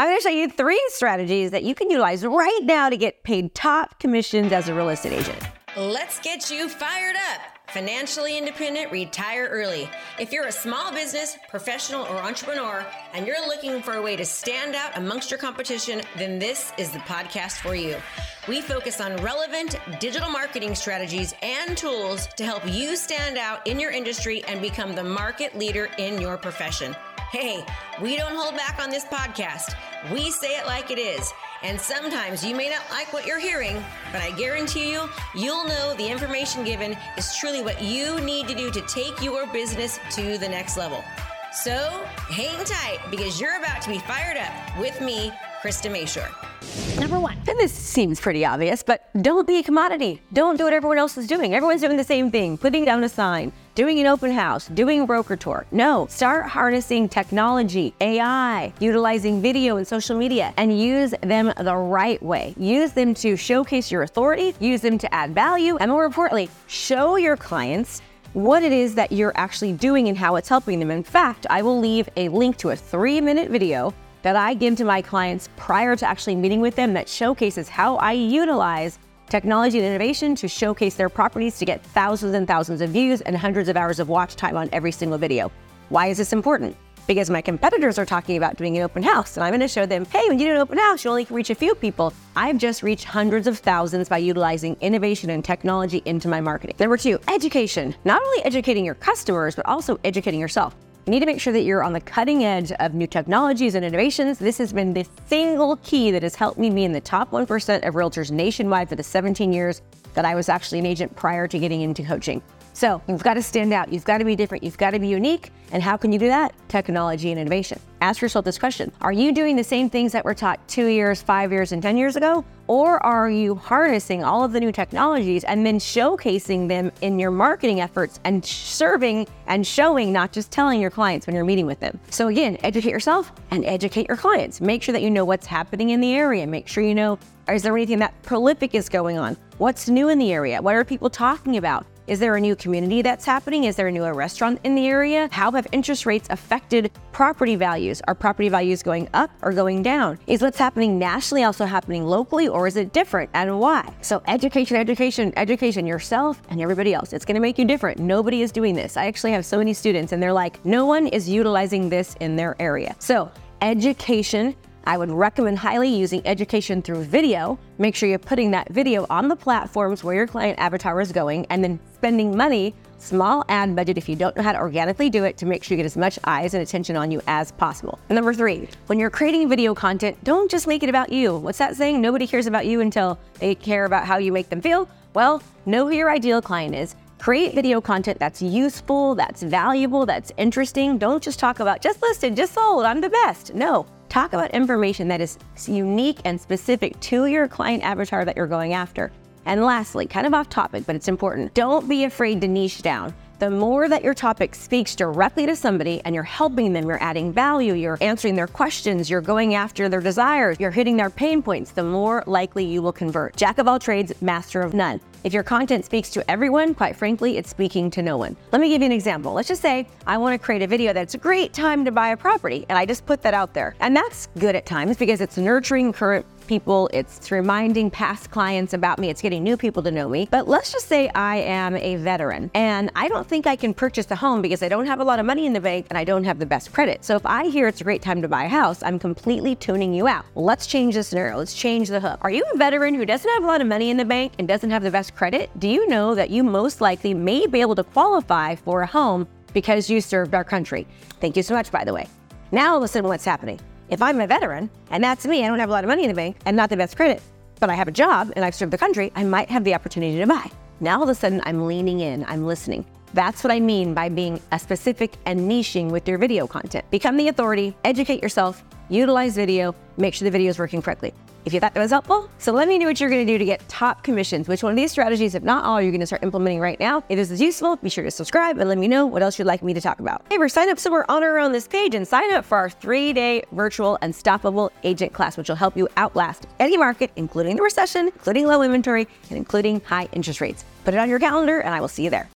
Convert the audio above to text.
I'm going to show you three strategies that you can utilize right now to get paid top commissions as a real estate agent. Let's get you fired up. Financially independent, retire early. If you're a small business, professional, or entrepreneur, and you're looking for a way to stand out amongst your competition, then this is the podcast for you. We focus on relevant digital marketing strategies and tools to help you stand out in your industry and become the market leader in your profession. Hey, we don't hold back on this podcast. We say it like it is. And sometimes you may not like what you're hearing, but I guarantee you, you'll know the information given is truly what you need to do to take your business to the next level. So hang tight because you're about to be fired up with me, Krista Mashore. Number one, and this seems pretty obvious, but don't be a commodity. Don't do what everyone else is doing. Everyone's doing the same thing, putting down a sign, doing an open house, doing a broker tour. No, start harnessing technology, AI, utilizing video and social media, and use them the right way. Use them to showcase your authority, use them to add value, and more importantly, show your clients what it is that you're actually doing and how it's helping them. In fact, I will leave a link to a three minute video that I give to my clients prior to actually meeting with them that showcases how I utilize technology and innovation to showcase their properties to get thousands and thousands of views and hundreds of hours of watch time on every single video. Why is this important? Because my competitors are talking about doing an open house, and I'm going to show them hey, when you do an open house, you only can reach a few people. I've just reached hundreds of thousands by utilizing innovation and technology into my marketing. Number two, education. Not only educating your customers, but also educating yourself. Need to make sure that you're on the cutting edge of new technologies and innovations. This has been the single key that has helped me be in the top 1% of realtors nationwide for the 17 years that I was actually an agent prior to getting into coaching. So you've got to stand out. You've got to be different. You've got to be unique. And how can you do that? Technology and innovation. Ask yourself this question Are you doing the same things that were taught two years, five years, and 10 years ago? Or are you harnessing all of the new technologies and then showcasing them in your marketing efforts and serving and showing, not just telling your clients when you're meeting with them? So, again, educate yourself and educate your clients. Make sure that you know what's happening in the area. Make sure you know is there anything that prolific is going on? What's new in the area? What are people talking about? Is there a new community that's happening? Is there a new restaurant in the area? How have interest rates affected property values? Are property values going up or going down? Is what's happening nationally also happening locally or is it different and why? So education, education, education yourself and everybody else. It's going to make you different. Nobody is doing this. I actually have so many students and they're like, no one is utilizing this in their area. So education I would recommend highly using education through video. Make sure you're putting that video on the platforms where your client avatar is going and then spending money, small ad budget if you don't know how to organically do it to make sure you get as much eyes and attention on you as possible. And number three, when you're creating video content, don't just make it about you. What's that saying? Nobody cares about you until they care about how you make them feel. Well, know who your ideal client is. Create video content that's useful, that's valuable, that's interesting. Don't just talk about just listed, just sold, I'm the best. No, Talk about information that is unique and specific to your client avatar that you're going after. And lastly, kind of off topic, but it's important, don't be afraid to niche down. The more that your topic speaks directly to somebody and you're helping them, you're adding value, you're answering their questions, you're going after their desires, you're hitting their pain points, the more likely you will convert. Jack of all trades, master of none. If your content speaks to everyone, quite frankly, it's speaking to no one. Let me give you an example. Let's just say I want to create a video that's a great time to buy a property, and I just put that out there. And that's good at times because it's nurturing current people, it's reminding past clients about me, it's getting new people to know me. But let's just say I am a veteran and I don't think I can purchase a home because I don't have a lot of money in the bank and I don't have the best credit. So if I hear it's a great time to buy a house, I'm completely tuning you out. Let's change the scenario. Let's change the hook. Are you a veteran who doesn't have a lot of money in the bank and doesn't have the best credit? Do you know that you most likely may be able to qualify for a home because you served our country? Thank you so much, by the way. Now listen to what's happening. If I'm a veteran and that's me, I don't have a lot of money in the bank and not the best credit, but I have a job and I've served the country, I might have the opportunity to buy. Now all of a sudden I'm leaning in, I'm listening. That's what I mean by being a specific and niching with your video content. Become the authority, educate yourself, utilize video, make sure the video is working correctly if you thought that was helpful. So let me know what you're going to do to get top commissions. Which one of these strategies, if not all, you're going to start implementing right now. If this is useful, be sure to subscribe and let me know what else you'd like me to talk about. Hey, we're sign up somewhere on or around this page and sign up for our three-day virtual Unstoppable Agent class, which will help you outlast any market, including the recession, including low inventory, and including high interest rates. Put it on your calendar and I will see you there.